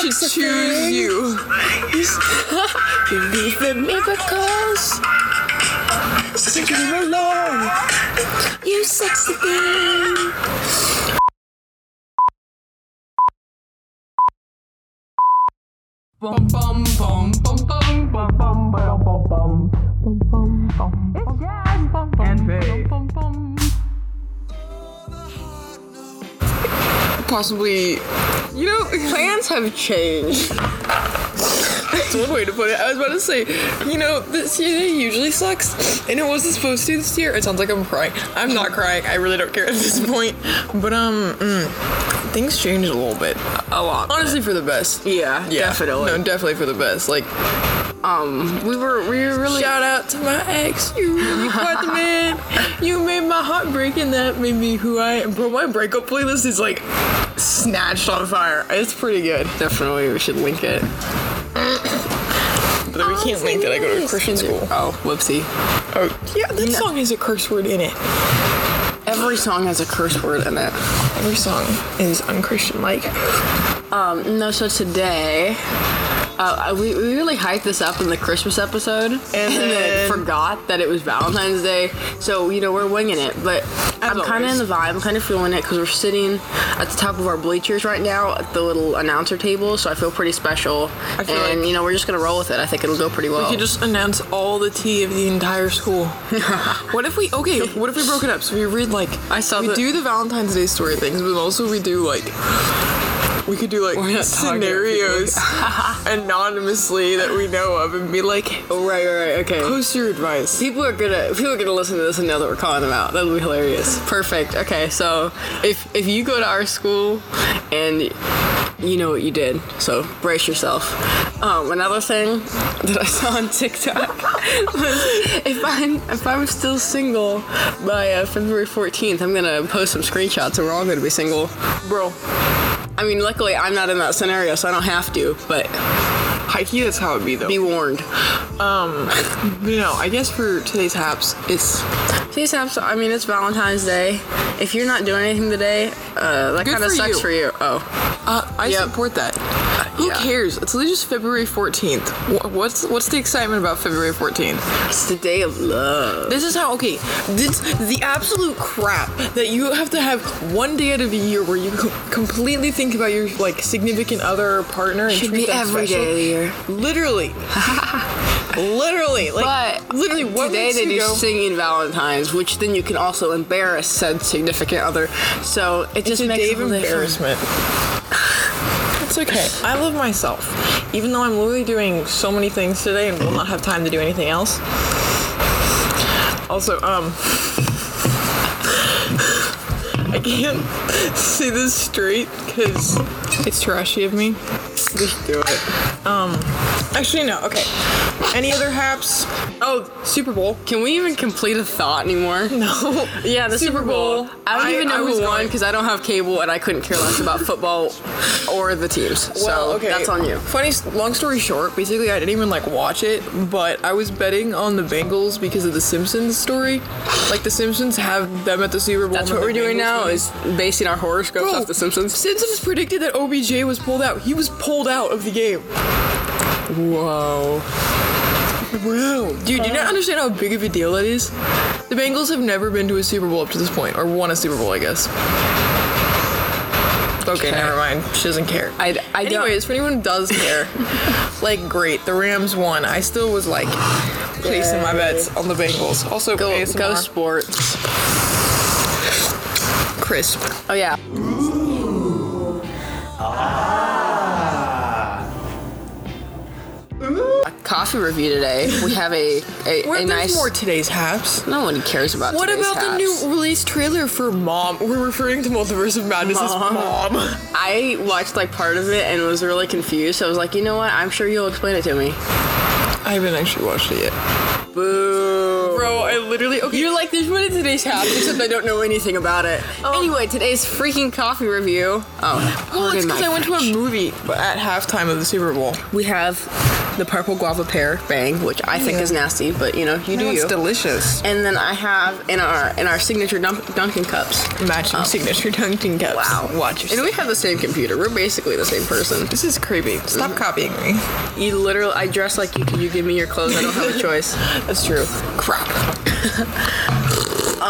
should sexy choose thing. you. Believe in miracles. Sing along. You sexy thing. Bum bum bum bum bum bum bum bum bum bum bum bum bum. It's jazz. Bum bum and bum bum bum. Possibly, you know, Plans have changed. That's one way to put it. I was about to say, you know, this year usually sucks, and it wasn't supposed to this year. It sounds like I'm crying. I'm not crying. I really don't care at this point. But um, mm, things changed a little bit. A lot. Honestly, for the best. Yeah, Yeah, definitely. No, definitely for the best. Like, Um, we were we were really shout out to my ex. You, you quite the man. You made my heart break, and that made me who I am. Bro, my breakup playlist is like snatched on fire. It's pretty good. definitely we should link it. But we can't link that I go to a Christian school. Oh, whoopsie. Oh, yeah, that song has a curse word in it. Every song has a curse word in it. Every song is unchristian like. Um, no, so today, uh, we, we really hyped this up in the Christmas episode and, then, then- forgot that it was Valentine's Day. So, you know, we're winging it. But I'm kind of in the vibe. I'm kind of feeling it because we're sitting at the top of our bleachers right now at the little announcer table. So I feel pretty special. Feel and, like- you know, we're just going to roll with it. I think it'll go pretty well. We could just announce all the tea of the entire school. what if we okay? What if we broke it up? So we read like I saw we the- do the Valentine's Day story things, but also we do like we could do like We're not talking to scenarios anonymously that we know of and be like, oh, right, right, right. Okay. post your advice. People are gonna people are gonna listen to this and know that we're calling them out. That'll be hilarious. Perfect. Okay, so if if you go to our school and you know what you did, so brace yourself. Um, another thing that I saw on TikTok was if I'm if I'm still single by uh, February 14th, I'm gonna post some screenshots and we're all gonna be single. Bro, I mean, luckily I'm not in that scenario, so I don't have to. But high key that's how it be though. be warned. Um But no, I guess for today's haps, it's Please have. I mean, it's Valentine's Day. If you're not doing anything today, uh, that kind of sucks you. for you. Oh, uh, I Yep. support that. Who yeah. cares? It's literally just February 14th. What's what's the excitement about February 14th? it's the day of love. This is how okay. This the absolute crap that you have to have one day out of the year where you completely think about your like significant other partner and Should treat be them every special. day of the year. Literally, literally, like But literally. What today they you do go, singing Valentine's, which then you can also embarrass said significant other. So it It's just a makes day of embarrassment. It's okay. I love myself, even though I'm literally doing so many things today and will not have time to do anything else. Also, um, I can't see this straight because it's trashy of me. Just do it. Um, actually, no. Okay. Any other haps? Oh, Super Bowl. Can we even complete a thought anymore? No. Yeah, the Super, Super Bowl. Bowl. I don't I- even know who won because I don't have cable and I couldn't care less about football or the teams. Well, so okay. that's on you. Funny, long story short, basically, I didn't even like watch it, but I was betting on the Bengals because of the Simpsons story. Like the Simpsons have them at the Super Bowl. That's what we're doing now win. is basing our horoscopes Bro, off The Simpsons. Simpsons predicted that OBJ was pulled out. He was pulled out of the game. Whoa. Wow. Dude, do you not understand how big of a deal that is? The Bengals have never been to a Super Bowl up to this point, or won a Super Bowl, I guess. Okay, Okay. never mind. She doesn't care. I, I don't. Anyways, for anyone who does care, like, great. The Rams won. I still was like placing my bets on the Bengals. Also, Go, ASMR. go sports. crisp. Oh yeah. Coffee review today. We have a a, What a nice. more today's haps. no one cares about. What about the new release trailer for Mom? We're referring to Multiverse of Madness as Mom. Mom. I watched like part of it and was really confused. So I was like, you know what? I'm sure you'll explain it to me. I haven't actually watched it yet. Boo. Bro, I literally okay. You're like, there's one today's haps, except I don't know anything about it. Oh. Anyway, today's freaking coffee review. Oh, well, it's because I went to a movie at halftime of the Super Bowl. We have the purple guava pear bang, which I think Yeah. is nasty, but you know, you do it's you. delicious. and then I have in our in our signature Dun- Dunkin' cups. Matching oh. signature Dunkin' cups. Wow. Watch And we have the same computer. We're basically the same person. This is creepy. Stop mm-hmm. copying me. You literally, I dress like you. Can you give me your clothes? I don't have a choice. That's true. Crap.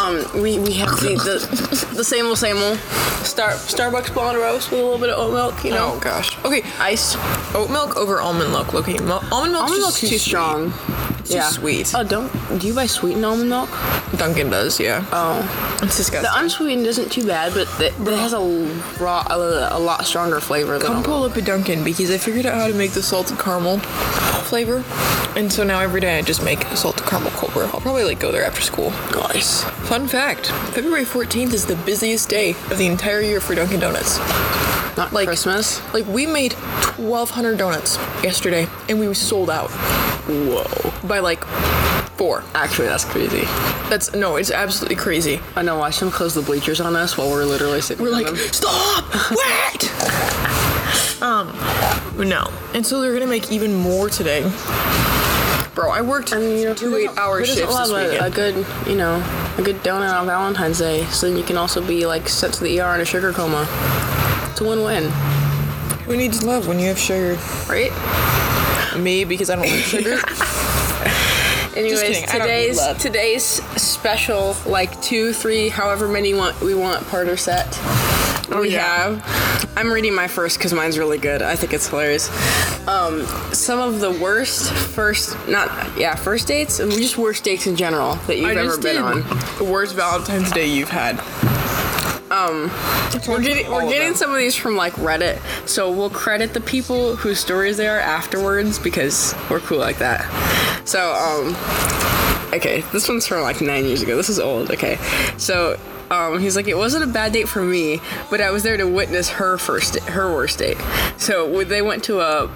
Um, we we have the the, the same old same old Star Starbucks blonde roast with a little bit of oat milk. You know, Oh gosh. Okay. ice. Oat milk over almond milk. Okay. Mil- almond milk's Almond milk's too, sweet. strong. It's too sweet. Oh, don't do you buy sweetened almond milk? Dunkin' does, yeah. Oh, It's disgusting. the unsweetened isn't too bad, but it, it has a raw, a, a lot stronger flavor than Come pull up a Dunkin' because I figured out how to make the salted caramel flavor, and so now every day I just make salted caramel cold brew. I'll probably like go there after school. Nice. Fun fact: February 14th is the busiest day of the entire year for Dunkin' Donuts. Not Like- Christmas. Like we made 1,200 donuts yesterday, and we sold out Whoa. by like four. Actually, that's crazy. That's no, it's absolutely crazy. I know. Watch them close the bleachers on us while we're literally sitting. We're like, them. stop! Wait! um, no. And so they're gonna make even more today. Bro, I worked And you know, two eight-hour who doesn't shifts this love a, a good, you know, a good donut on Valentine's Day, so then you can also be like sent to the ER in a sugar coma. It's a win-win, Who needs love when you have sugar? right? Me, because I don't like sugar. Anyways, kidding, I don't need today's today's special, like two, three, however many want we want Parter set. We Oh, yeah. have. I'm reading my first because mine's really good. I think it's hilarious. Um, some of the worst first, not yeah, first dates and just worst dates in general that you've I ever been on. the worst Valentine's Day you've had. We're getting we're getting some of these from like Reddit, so we'll credit the people whose stories they are afterwards because we're cool like that. So um, okay, this one's from like nine years ago. This is old. Okay, so. Um, he's like, it wasn't a bad date for me, but I was there to witness her first, her worst date. So they went to a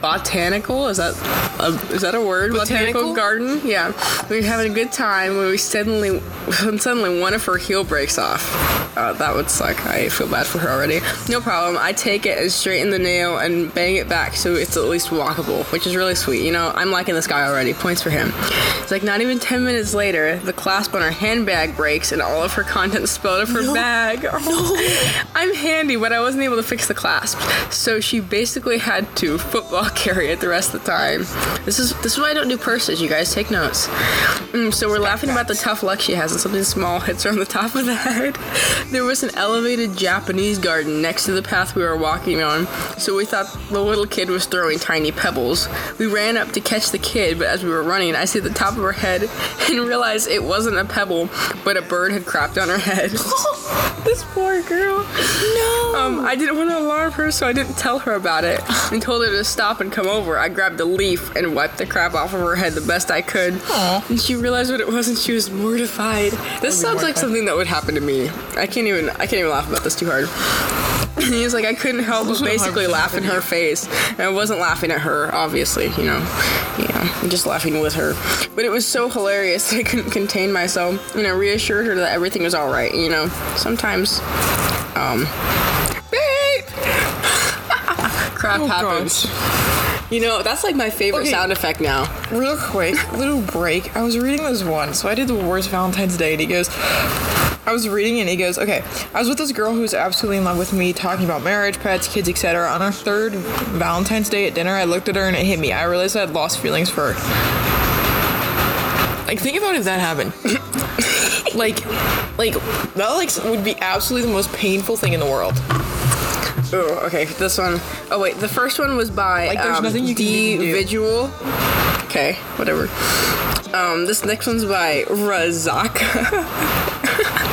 botanical, is that a, is that a word? Botanical? garden. Yeah, we were having a good time when we suddenly, when suddenly one of her heel breaks off. Uh, that would suck. I feel bad for her already. No problem. I take it and straighten the nail and bang it back so it's at least walkable, which is really sweet. You know, I'm liking this guy already. Points for him. It's like not even 10 minutes later, the clasp on her handbag breaks and all of her contents spilled out of her bag. I'm handy, but I wasn't able to fix the clasp, so she basically had to football carry it the rest of the time. This is this is why I don't do purses. You guys take notes. Mm, so we're laughing about the tough luck she has, and something small hits her on the top of the head. There was an elevated Japanese garden next to the path we were walking on, so we thought the little kid was throwing tiny pebbles. We ran up to catch the kid, but as we were running, I see the top of her head and realized it wasn't a pebble, but a bird had crapped on her this poor girl. No. Um, I didn't want to alarm her, so I didn't tell her about it and told her to stop and come over. I grabbed a leaf and wiped the crap off of her head the best I could. Aw. And she realized what it was and she was mortified. This sounds like something that would happen to me. I can't even I can't even laugh about this too hard. And he was like, I couldn't help but basically laugh in her face. And I wasn't laughing at her, obviously, you know. Yeah, I'm just laughing with her. But it was so hilarious that I couldn't contain myself. And I reassured her that everything was alright, you know. Sometimes, um, beep! crap Oh, happens. You know, that's like my favorite Okay. sound effect now. Real quick, little break. I was reading this one, so I did the worst Valentine's Day, and he goes, I was reading, and he goes, okay, I was with this girl who was absolutely in love with me, talking about marriage, pets, kids, etc. On our third Valentine's Day at dinner, I looked at her and it hit me. I realized I had lost feelings for her. Like, think about if that happened. like, like that like would be absolutely the most painful thing in the world. Oh, okay. This one oh wait, the first one was by Like, there's um, nothing you can do. Visual. Okay, whatever. Um, this next one's by Razaka.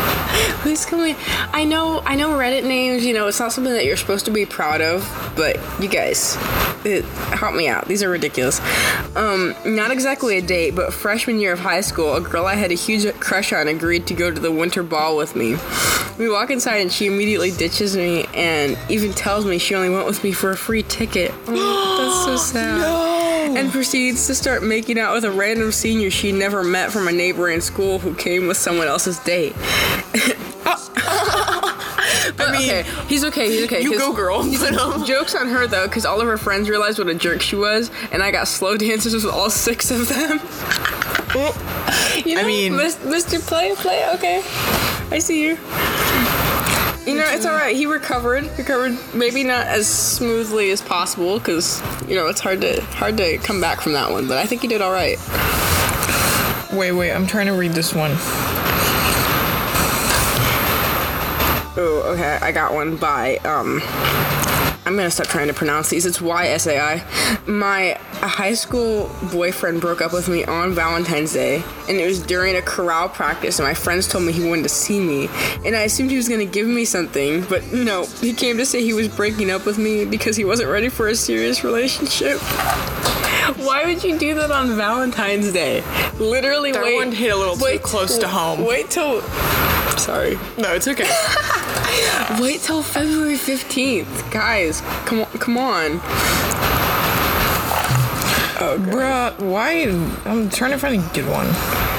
I know, I know Reddit names. You know, it's not something that you're supposed to be proud of, but you guys, it, help me out. These are ridiculous. Um, not exactly a date, but freshman year of high school, a girl I had a huge crush on agreed to go to the winter ball with me. We walk inside and she immediately ditches me and even tells me she only went with me for a free ticket. Oh, that's so sad. And proceeds to start making out with a random senior she never met from a neighboring school who came with someone else's date. But mean, okay, he's okay. He's okay. you go, girl. But, um, Jokes on her though, because all of her friends realized what a jerk she was, and I got slow dances with all six of them. you know, I mean- Mr. Play, play, okay. I see you. You know, it's all right. He recovered. Recovered, maybe not as smoothly as possible, because you know it's hard to hard to come back from that one. But I think he did all right. wait, wait. I'm trying to read this one. Oh, okay. I got one by um. I'm gonna stop trying to pronounce these. It's YSAI. My high school boyfriend broke up with me on Valentine's Day, and it was during a chorale practice. And my friends told me he wanted to see me, and I assumed he was gonna give me something. But no, he came to say he was breaking up with me because he wasn't ready for a serious relationship. Why would you do that on Valentine's Day? Literally, That wait. one hit a little too wait- close to home. Wait till. Sorry. No, it's okay. Wait till February 15th. Guys, come on, come on. Oh, Bruh, why? I'm trying to find a good one.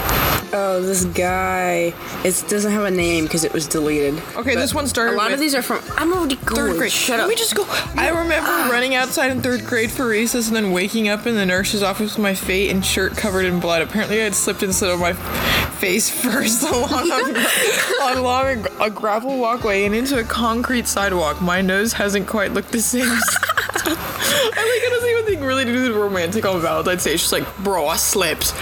Oh, this guy. It doesn't have a name because it was deleted. Okay, But this one started A lot of these are from. I'm already going. Third grade. Shut Let up. me just go. I remember ah. running outside in third grade for recess and then waking up in the nurse's office with my fate and shirt covered in blood. Apparently, I had slipped and slid on my face first along, a, along a, a gravel walkway and into a concrete sidewalk. My nose hasn't quite looked the same. I like it doesn't even think really to do with romantic on Valentine's Day. It's just like, bro, I slipped.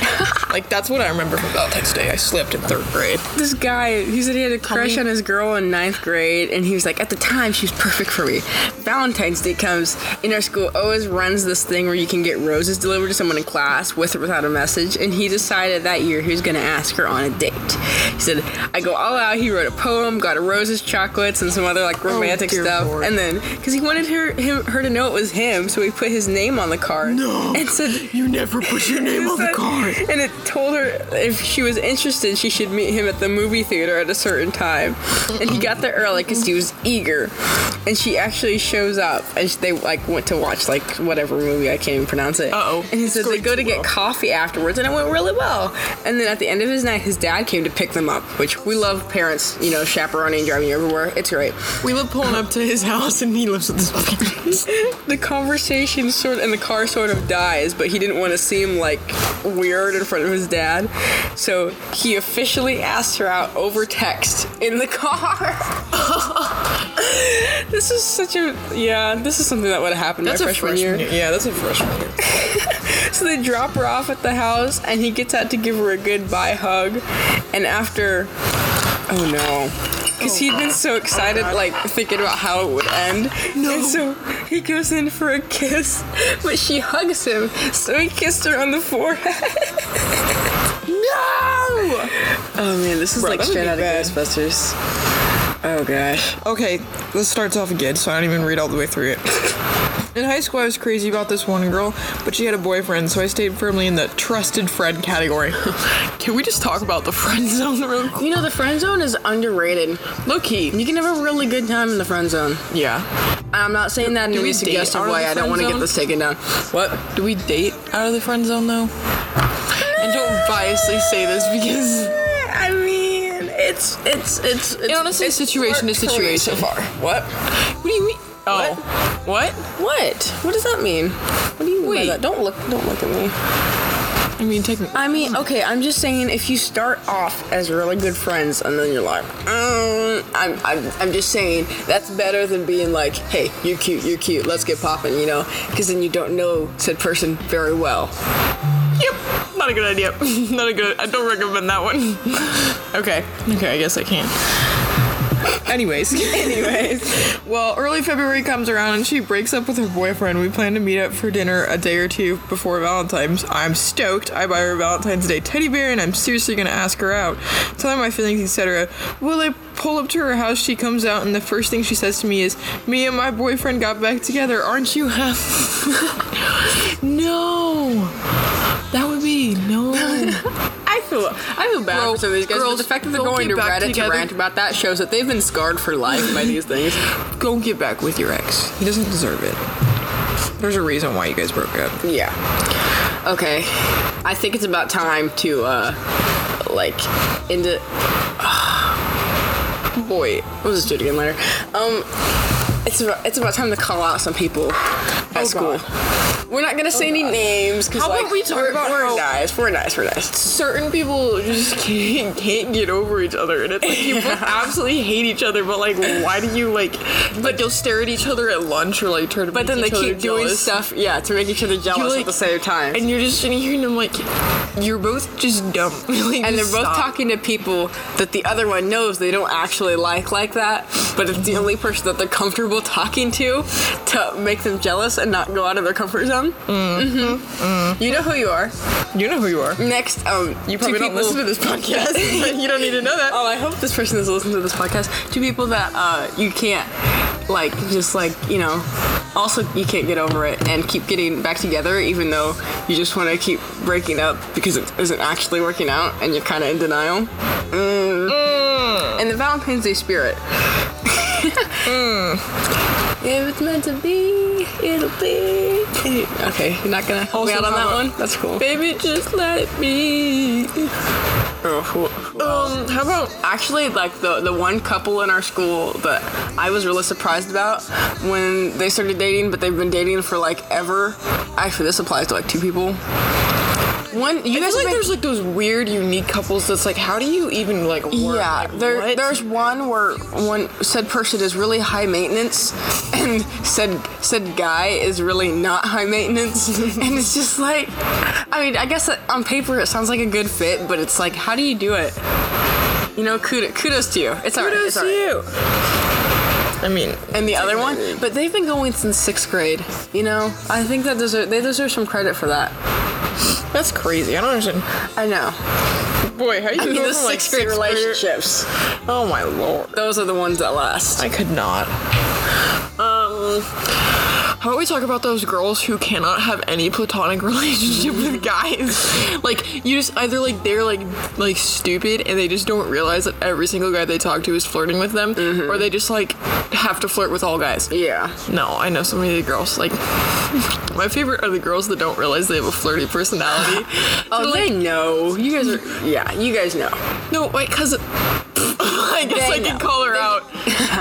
Like that's what I remember from Valentine's Day. I slipped in third grade. This guy, he said he had a crush on his girl in ninth grade, and he was like, at the time, she was perfect for me. Valentine's Day comes, in our school always runs this thing where you can get roses delivered to someone in class with or without a message, and he decided that year he was gonna ask her on a date. He said, I go all out, he wrote a poem, got her roses, chocolates, and some other like oh, romantic dear stuff, Lord. and then, because he wanted her, him, her to know it was him, so he put his name on the card. No. And said, You never put your name on the card. And it told her if she was interested, she should meet him at the movie theater at a certain time. And he got there early because he was eager. And she actually shows up, and they like went to watch like whatever movie I can't even pronounce it. Uh-oh. And he said they go to get well. coffee afterwards, and it went really well. And then at the end of his night, his dad came to pick them up, which we love parents, you know, chaperoning and driving you everywhere. It's great. We live pulling up to his house and he lives with his parents. the conversation sort and the car sort of dies, but he didn't want to seem like weird in front of his dad, so he officially asked her out over text in the car. this is such a yeah. This is something that would have happened That's my a freshman, freshman year. year. Yeah, that's a freshman year. So they drop her off at the house, and he gets out to give her a goodbye hug, and after, oh no. Because he'd been so excited, like thinking about how it would end. No. And so he goes in for a kiss, but she hugs him, so he kissed her on the forehead. no! Oh man, this is Bro, like straight out of. Ghostbusters. Oh gosh. Okay, this starts off good, so I don't even read all the way through it. In high school, I was crazy about this one girl, but she had a boyfriend, so I stayed firmly in the trusted friend category. Can we just talk about the friend zone real quick? You know, the friend zone is underrated. Low key. You can have a really good time in the friend zone. Yeah. I'm not saying that in Do a suggestive date way. I don't want to get this taken down. What? Do we date out of the friend zone though? And don't biasly say this because I mean, it's it's it's. it's honestly, it's situation to worked for me situation. So far. What? what do you mean? Oh, what? What? What does that mean? What do you mean by that? Don't look. Don't look at me. I mean, technically. I mean, okay. I'm just saying, if you start off as really good friends and then you're like, um, I'm, I'm, I'm just saying that's better than being like, hey, you're cute, you're cute, let's get popping, you know? Because then you don't know said person very well. Yep, not a good idea. not a good. I don't recommend that one. okay, okay, I guess I can. Anyways, Anyways, well, early February comes around and she breaks up with her boyfriend. We plan to meet up for dinner a day or two before Valentine's. I'm stoked. I buy her a Valentine's Day teddy bear and I'm seriously gonna ask her out. Tell her my feelings, etc. Will I pull up to her house? She comes out and the first thing she says to me is, "Me and my boyfriend got back together. Aren't you happy?" no, that would be no. I feel I feel bad Bro, for some of these guys. but the fact that they're going to Reddit together. to rant about that shows that they've been scarred for life by these things. Go get back with your ex. He doesn't deserve it. There's a reason why you guys broke up. Yeah. Okay. I think it's about time to uh like into boy, we'll just do it again later. Um, it's about, it's about time to call out some people at Oh, school. God. We're not gonna say any names because How about we talk we're, about we're how- nice. We're nice. We're nice. certain people just can't, can't get over each other and it's like you both absolutely hate each other but like why do you like like you'll stare at each other at lunch or like to But then they keep doing jealous. stuff, yeah, to make each other jealous like- at the same time. and you're just sitting here and I'm like you're both just dumb like, and they're both stop. talking to people that the other one knows they don't actually like like that, but it's the only person that they're comfortable talking to to make them jealous and not go out of their comfort zone. Mm-hmm. You know who you are. you know who you are Next, um, you probably don't listen to this podcast you don't need to know that Oh, I hope this person is listening to this podcast. Two people that uh, you can't, like, just like you know, also you can't get over it and keep getting back together, even though you just want to keep breaking up because it isn't actually working out and you're kind of in denial. Mm. And the Valentine's Day spirit. If it's meant to be, it'll be. Okay, you're not gonna help me out on that one. That's cool. baby just let it be Oh, who- who else? um how about actually like the the one couple in our school that I was really surprised about when they started dating, but they've been dating for like ever. Actually, this applies to like two people. One, you I guys feel like have there's like those weird unique couples that's like how do you even like work? yeah, Like, there, what? there's one where one said person is really high maintenance, and said said guy is really not high maintenance, and it's just like, I mean, I guess on paper it sounds like a good fit, but it's like, how do you do it? You know, kudos, kudos to you. It's alright. Kudos It's to you. I mean, And the other one, but they've been going since sixth grade. You know, I think that deserve they deserve some credit for that. That's crazy. I don't understand. I know. Boy, how you I mean, go the from, like, sixth grade relationships, Oh my lord. those are the ones that last. I could not. Um, how about we talk about those girls who cannot have any platonic relationship with guys? Like you just either like they're like like stupid and they just don't realize that every single guy they talk to is flirting with them, mm-hmm. or they just like have to flirt with all guys. Yeah. No, I know so many girls. Like my favorite are the girls that don't realize they have a flirty personality. Oh, So, they like, know. You guys are. Yeah, you guys know. no, wait, cause I guess They I can call her out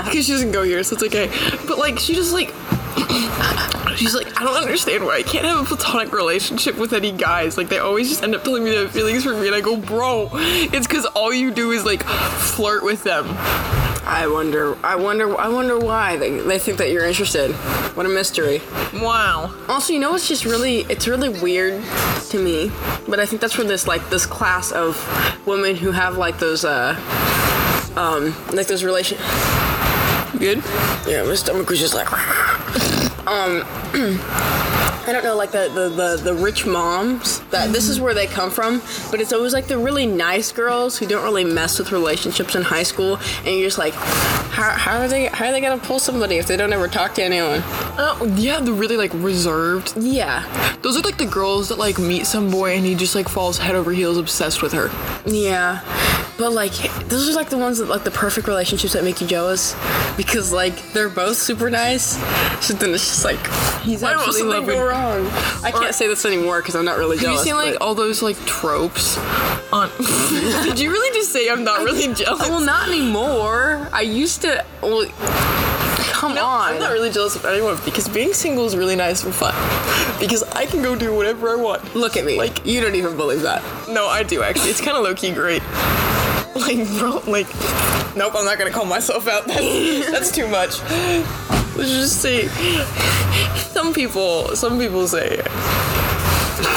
because she doesn't go here, so it's okay. But like, she just like. She's like, I don't understand why I can't have a platonic relationship with any guys. Like, they always just end up telling me their feelings for me, and I go, bro, it's because all you do is like flirt with them. I wonder. I wonder. I wonder why they, they think that you're interested. What a mystery. Wow. Also, you know, it's just really, it's really weird to me. But I think that's where this like this class of women who have like those uh, um, like those relation. Good. Yeah, my stomach was just like. Um, I don't know, like the, the, the, the rich moms. That this is where they come from, but it's always like the really nice girls who don't really mess with relationships in high school, and you're just like, how, how are they how are they gonna pull somebody if they don't ever talk to anyone? Oh, yeah, the really like reserved. Yeah, Those are like the girls that like meet some boy and he just like falls head over heels obsessed with her. yeah, but like those are like the ones that like the perfect relationships that make you jealous, because like they're both super nice. So then it's just like he's Why actually something loving. go wrong? I can't say this anymore because I'm not really Have you jealous. seen like but- all those like tropes on? Did you really just say I'm not really jealous? well, not anymore. I used to. Well, come No, on. I'm not really jealous of anyone because being single is really nice and fun. Because I can go do whatever I want. Look at me. Like- Like you don't even believe that. No, I do actually. It's kind of low key great. Like, bro, like, nope, I'm not gonna call myself out. That's, that's too much. Let's just say, some people, some people say,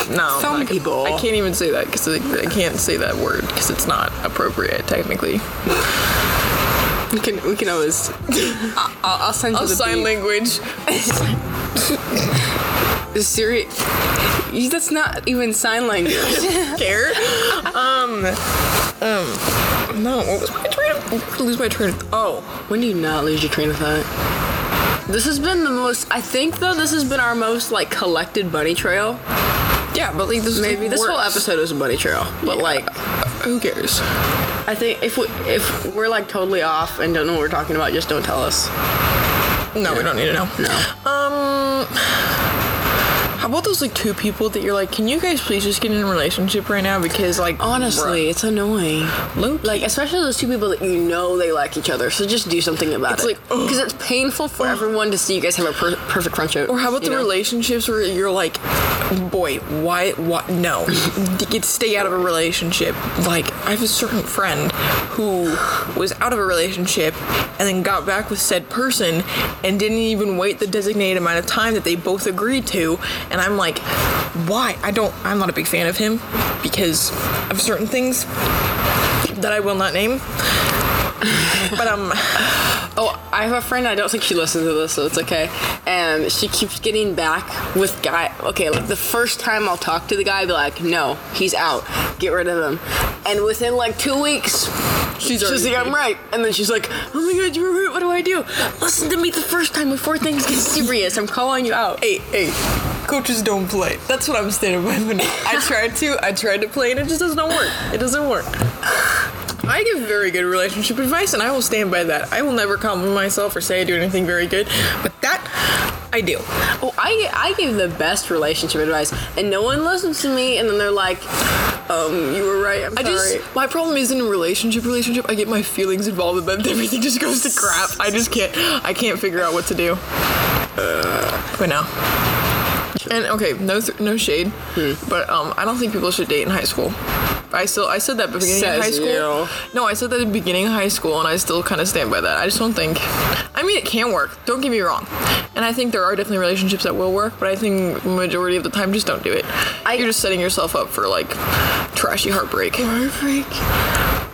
no. Some not people. I can't even say that because I, I can't say that word because it's not appropriate technically. We can. We can always. I'll, I'll send you I'll the sign beat. language. Siri. You- That's not even sign language. Care. Um. Um. No. What was my train of? Lose my train of. Oh. when do you not lose your train of thought? This has been the most. I think though this has been our most like collected bunny trail. Yeah, but like this. Maybe this whole episode is a bunny trail, but like Who cares? I think if we if we're like totally off and don't know what we're talking about, just don't tell us. No, we don't need to know. No. Um. How about those like two people that you're like, can you guys please just get in a relationship right now? Because like Honestly, it's annoying. Low Like, especially those two people that you know they like each other. So just do something about It's it. like, because it's painful for everyone to see you guys have a per- perfect friendship. Or how about the know? relationships where you're like, boy, why, what? No, get stay out of a relationship. Like I have a certain friend who was out of a relationship and then got back with said person and didn't even wait the designated amount of time that they both agreed to. And I'm like, why? I don't. I'm not a big fan of him because of certain things that I will not name. But um, Oh, I have a friend. I don't think she listens to this, so it's okay. And she keeps getting back with guy. Okay, like the first time I'll talk to the guy, I'll be like, "No, he's out. Get rid of him." And within like two weeks, She's she's like, "I'm right." And then she's like, "Oh my god, you were right. What do I do? Listen to me the first time before things get serious. I'm calling you out." hey, hey, coaches don't play. That's what I'm standing by. When I tried to, I tried to play, and it just doesn't work. It doesn't work. I give very good relationship advice, and I will stand by that. I will never compliment myself or say I do anything very good, but that I do. Oh, I I give the best relationship advice, and no one listens to me. And then they're like, "Um, you were right. I'm I sorry." just my problem is in relationship. Relationship, I get my feelings involved, and then everything just goes to crap. I just can't. I can't figure out what to do. But no. And okay, no th- no shade, but um, I don't think people should date in high school. I still I said that beginning of high school. you. No, I said that at the beginning of high school, and I still kind of stand by that. I just don't think. I mean, it can work. Don't get me wrong, and I think there are definitely relationships that will work, but I think majority of the time, just don't do it. You're just setting yourself up for like trashy heartbreak. Heartbreak.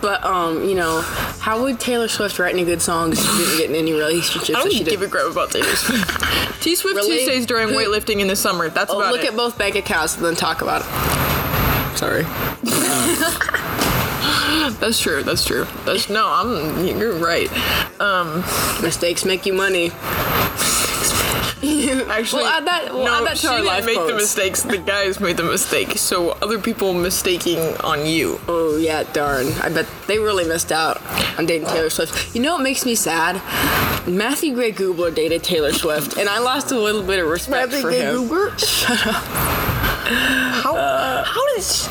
But um, you know, how would Taylor Swift write any good songs if she didn't get in any relationships? I don't she give did? a crap about Taylor Swift. T Swift? Tuesdays during weightlifting in the summer. That's Oh, about look it. at both bank accounts and then talk about it. Sorry. That's true. That's true. That's no. I'm. You're right. Um. Mistakes make you money. Actually, We'll add that- we'll no, add that to she our didn't life make the mistakes. The guys made the mistake. So other people mistaking on you. Oh yeah, darn. I bet they really missed out on dating Taylor Swift. You know what makes me sad? Matthew Gray Gubler dated Taylor Swift, and I lost a little bit of respect for him. How? how does?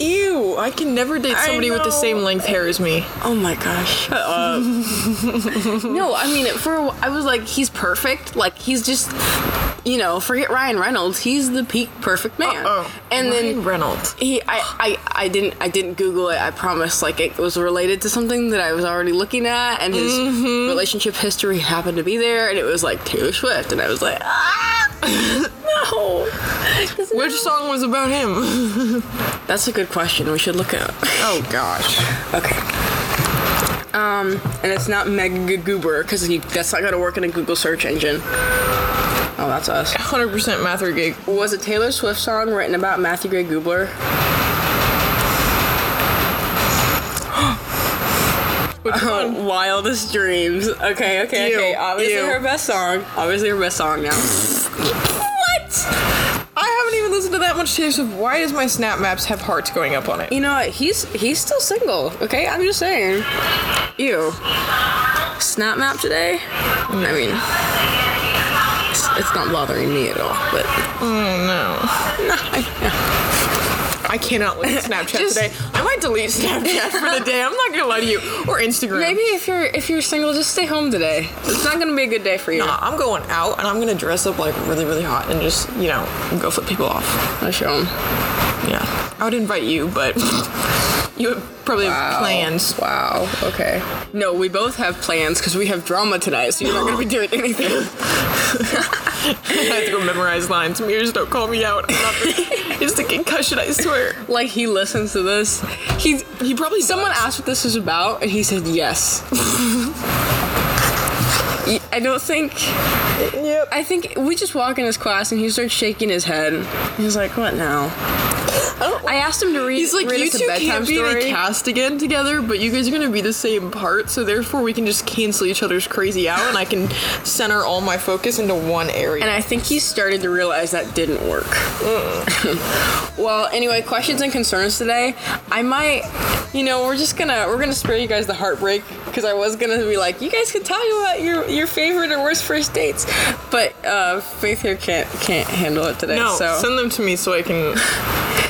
Ew! I can never date somebody with the same length hair as me. Oh my gosh. Up. no, I mean, for a I was like, he's perfect. Like, he's just, you know, forget Ryan Reynolds. He's the peak perfect man. Oh, and Ryan then Reynolds. he, I, I, I didn't, I didn't Google it. I promise. Like, it was related to something that I was already looking at, and his Mm-hmm. relationship history happened to be there, and it was like Taylor Swift, and I was like, ah, no. Which song was about him? That's a good question. We should look it up. oh gosh. Okay. Um, and it's not Mega Goober because that's not gonna work in a Google search engine. Oh, that's us. 100% Matthew Gay. Was a Taylor Swift song written about Matthew Gray Gubler? Which one? Wildest Dreams. Okay, okay, Ew, okay. Obviously ew. her best song. Obviously her best song now. I haven't even listened to that much Taylor Swift. Why does my Snap Maps have hearts going up on it? You know what? He's he's still single. Okay, I'm just saying. Ew. Snap map today? I mean, it's, it's not bothering me at all. But Oh no. no. I cannot leave Snapchat Just- today. I might delete Snapchat for the day. I'm not gonna lie to you. Or Instagram. maybe if you're if you're single, just stay home today. It's not gonna be a good day for you. Nah, I'm going out and I'm gonna dress up like really, really hot and just, you know, go flip people off. I show them. Yeah. I would invite you, but you probably have plans. Wow. Okay. No, we both have plans because we have drama tonight, so you're not gonna be doing anything. I have to go memorize lines. Mirrors don't call me out. I'm not it's the concussion, I swear. like he listens to this. He's He probably someone does. asked what this is about, and he said yes. I don't think. Yep. I think we just walk in his class and he starts shaking his head. He's like, "What now?" I asked him to read. He's like, read you two can't be story. in a cast again together, but you guys are gonna be the same part, so therefore we can just cancel each other's crazy out, and I can center all my focus into one area. And I think he started to realize that didn't work. Mm. well, anyway, questions and concerns today. I might, you know, we're just gonna we're gonna spare you guys the heartbreak because I was gonna be like, you guys can talk about your your favorite or worst first dates, but uh, Faith here can't can't handle it today. No, so send them to me so I can.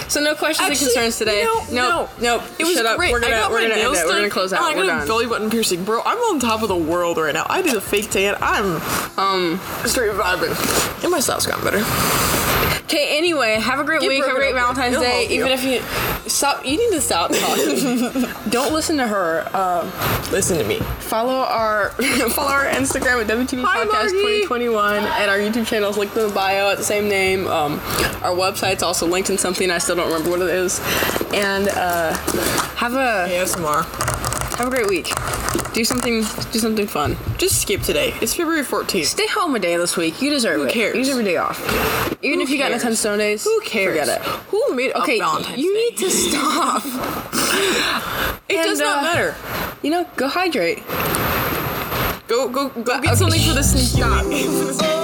so no questions Actually, and concerns today. No, nope, no, nope. It was Shut up. great. We're gonna I got we're my gonna end nails it. We're gonna done. close out. Oh, I we're got a done. belly button piercing, bro. I'm on top of the world right now. I did a fake tan. I'm Um. straight vibing, and my style's gotten better. Okay. Anyway, have a great Get week. Have a great broken up with. Valentine's It'll Day. you. Even if you stop, you need to stop talking. Don't listen to her. Um. Listen to me. Follow our follow our Instagram at WTV Hi, Podcast Margie. 2021 and our YouTube channel is linked in the bio at the same name. Um, our website's also linked in something I still don't remember what it is. And uh, have a ASMR. Have a great week. Do something do something fun. Just skip today. It's February 14th. Stay home a day this week. You deserve it. Who it. cares? You deserve a day off. Even Who if you got cares? a ton of snow days. Who cares? Forget it. Who made Okay, Valentine's you Day? need to stop. It And, does not uh, matter. you know, go hydrate. Go, go, go get okay. something for the sneaky.